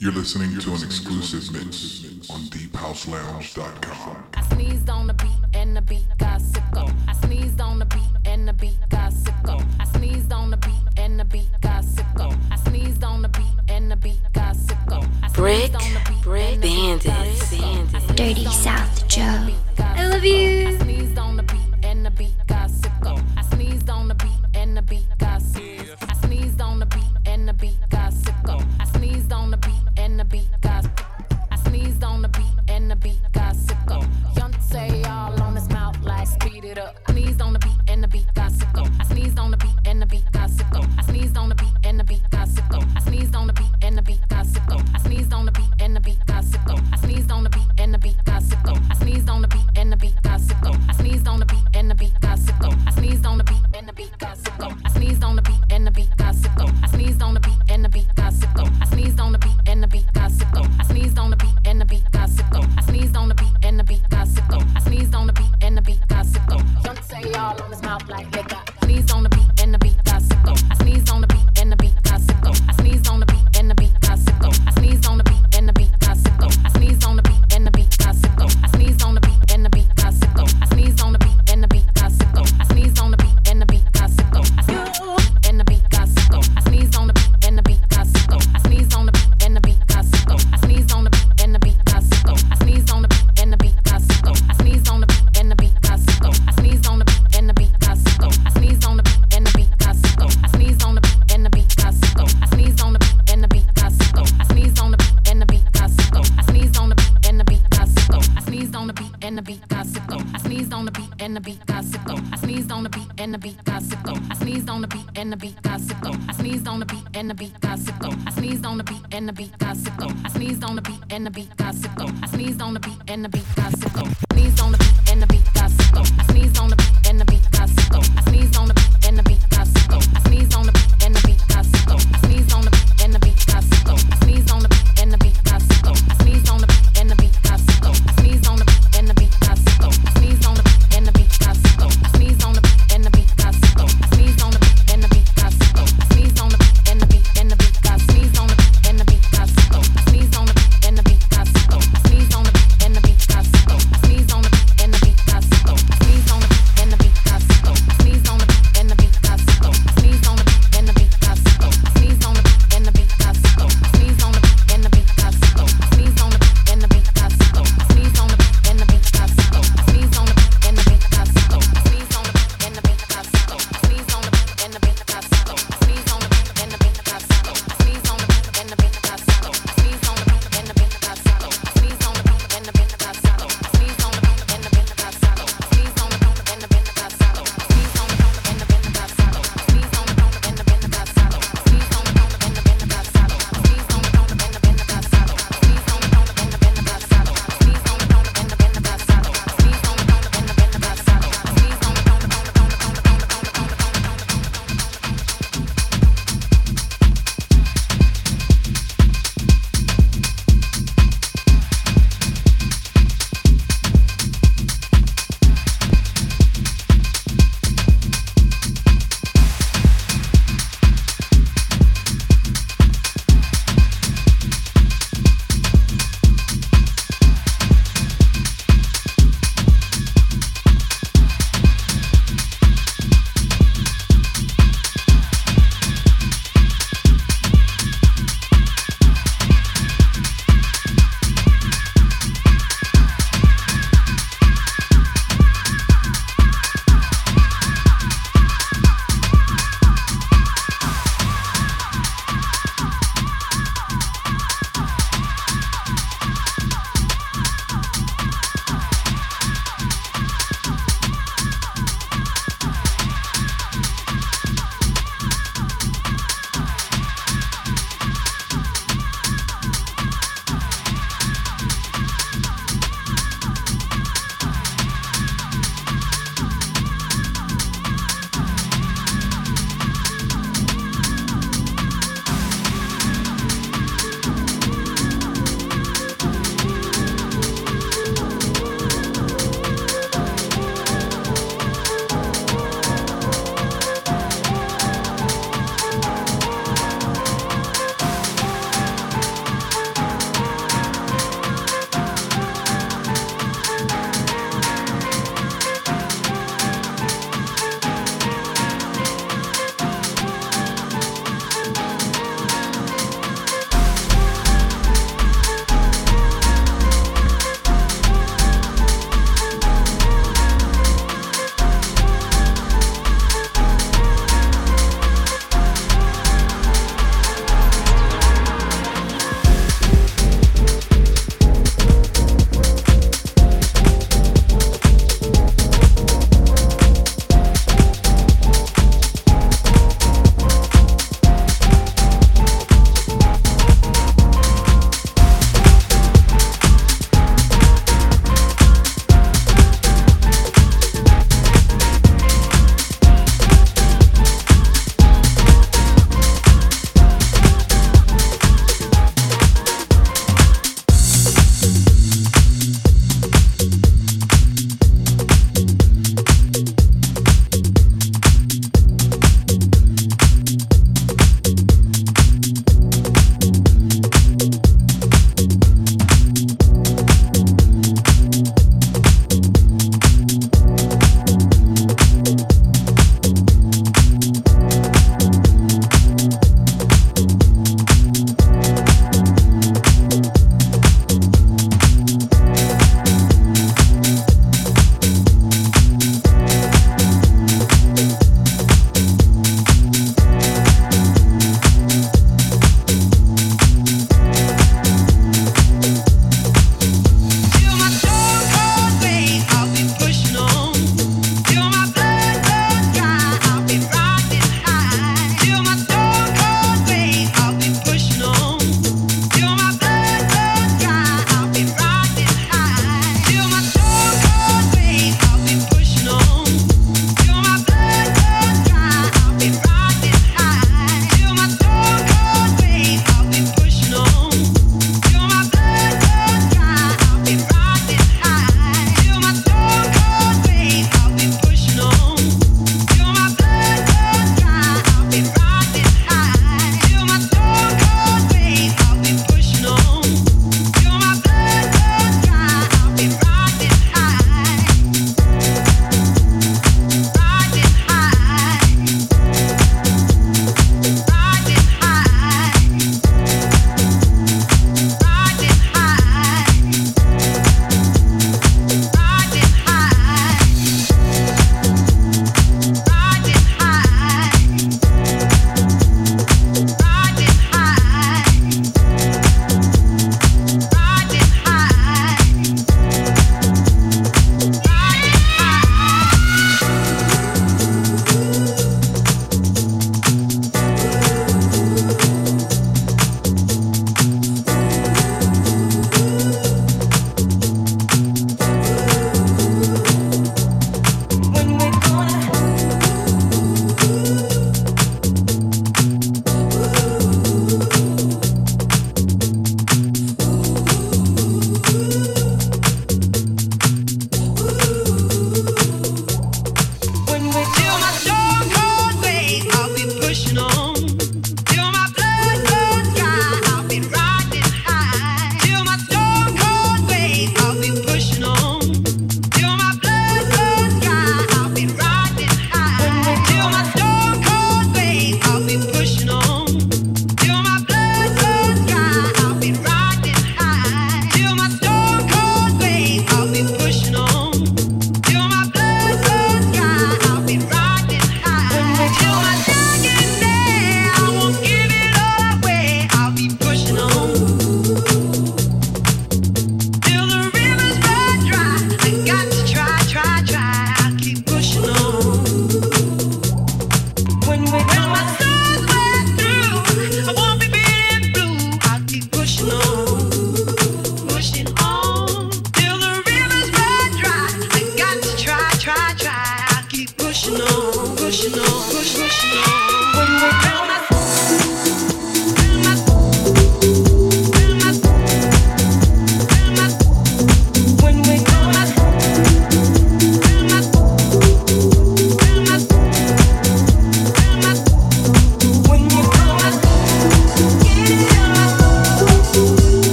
You're listening to an exclusive, mix, on deephouselounge.com. I sneezed on the beat and the beat got. I sneezed on the beat and the beat got. I sneezed on the beat and the beat got. I sneezed on the beat and the beat got. Brick, brick, Bandit. Dirty South Joe. I love you.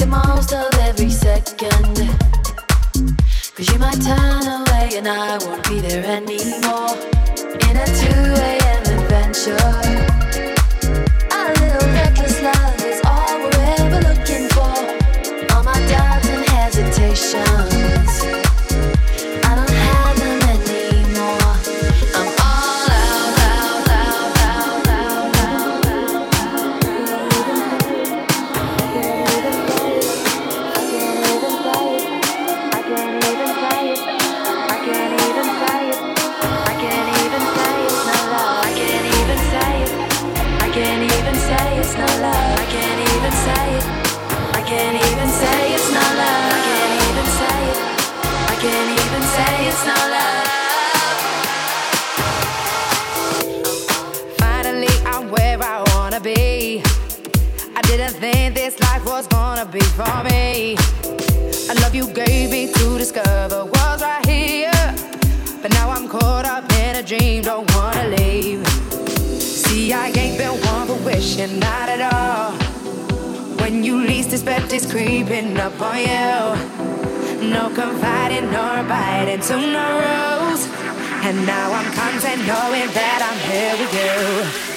the most of every second. Cause you might turn away and I won't be there anymore. In a 2 a.m. adventure. Baby, to discover was right here. But now I'm caught up in a dream, don't wanna leave. See, I ain't been one for wishing, not at all. When you least expect it's creeping up on you. No confiding nor biting to no rules. And now I'm content knowing that I'm here with you.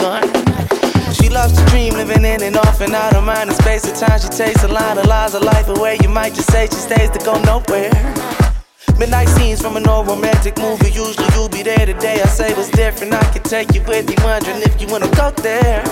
In. She loves to dream, living in and off and out of mind and space. At time, she takes a line of lies of life away. You might just say she stays to go nowhere. Midnight scenes from an old romantic movie. Usually you'll be there today. I say what's different. I can take you with me, wondering if you wanna go there.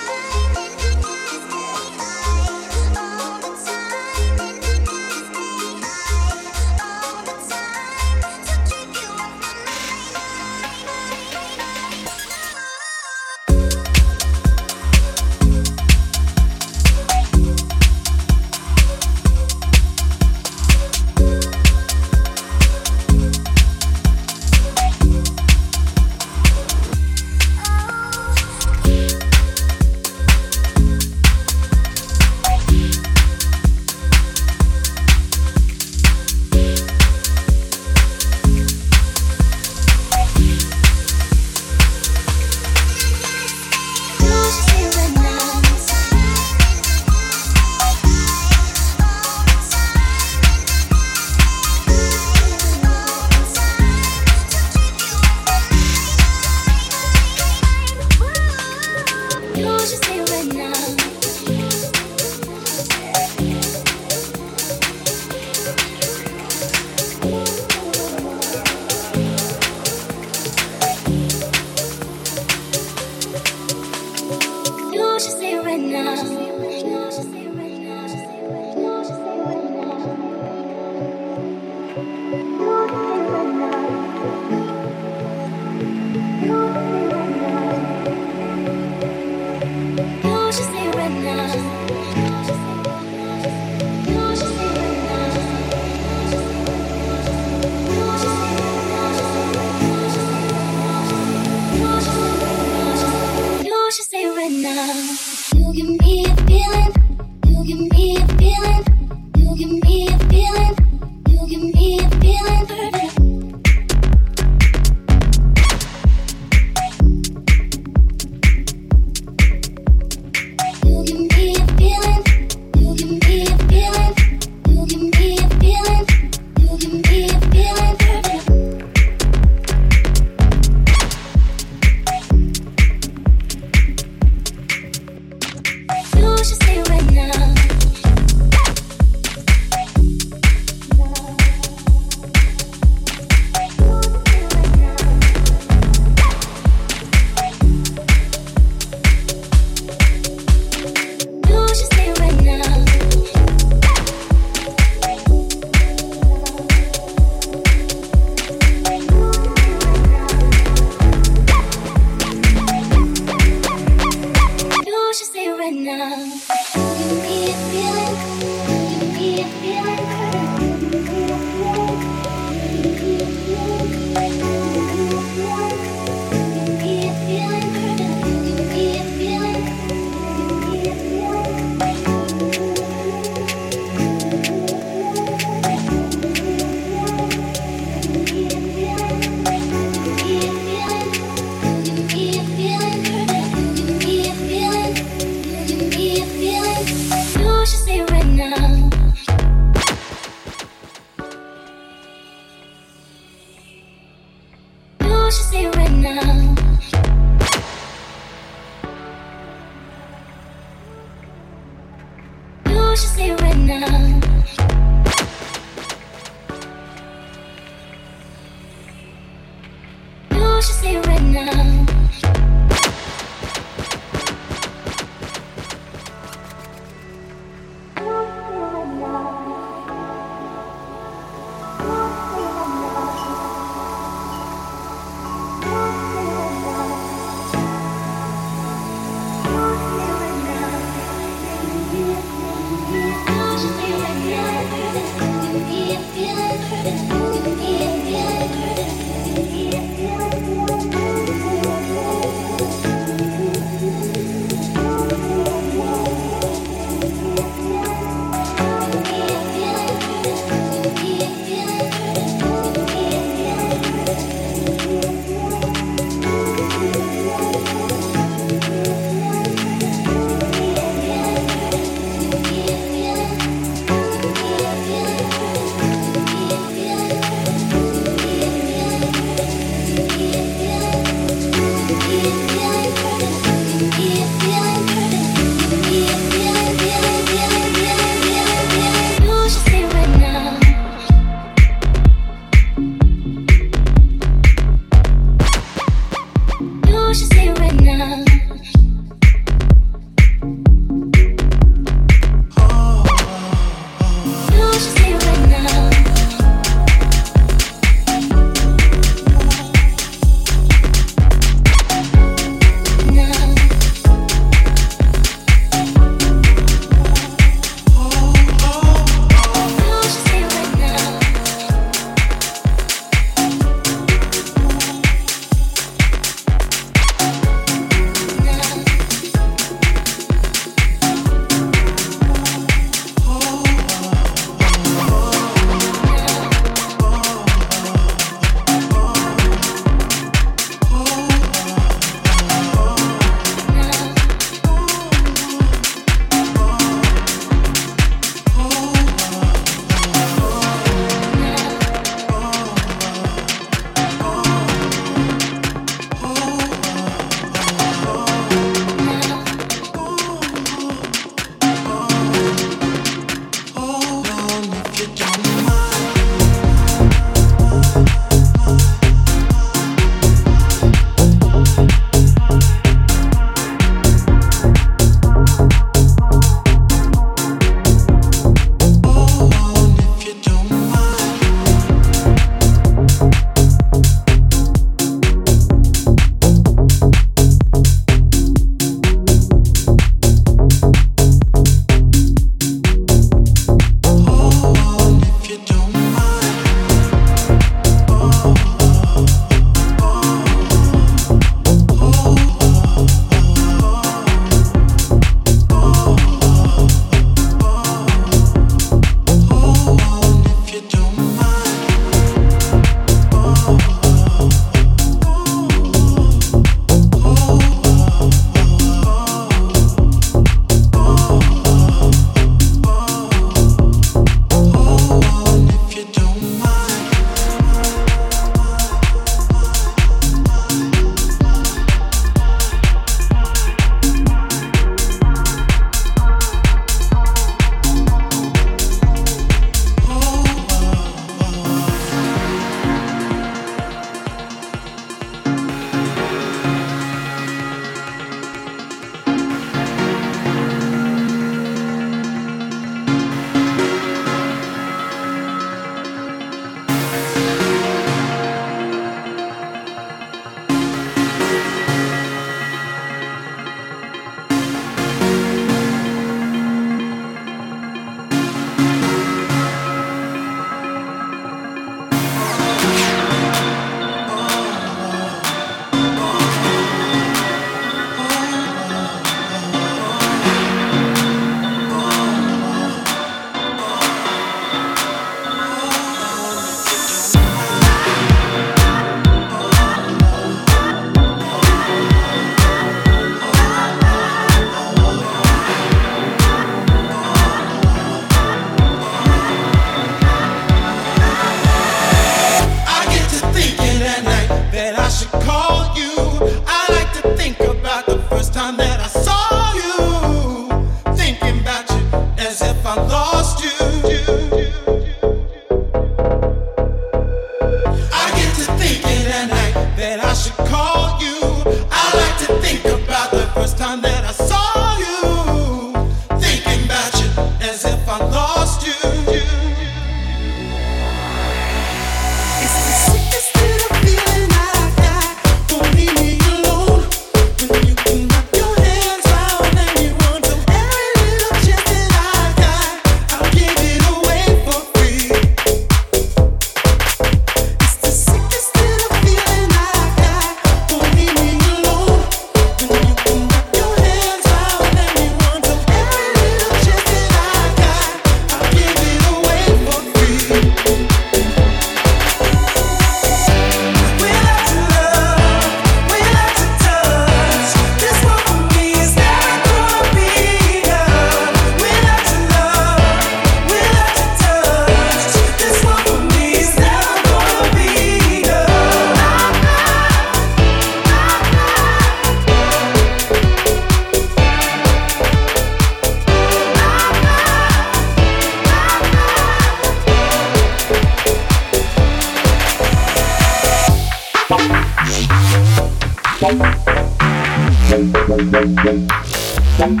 Thank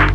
you.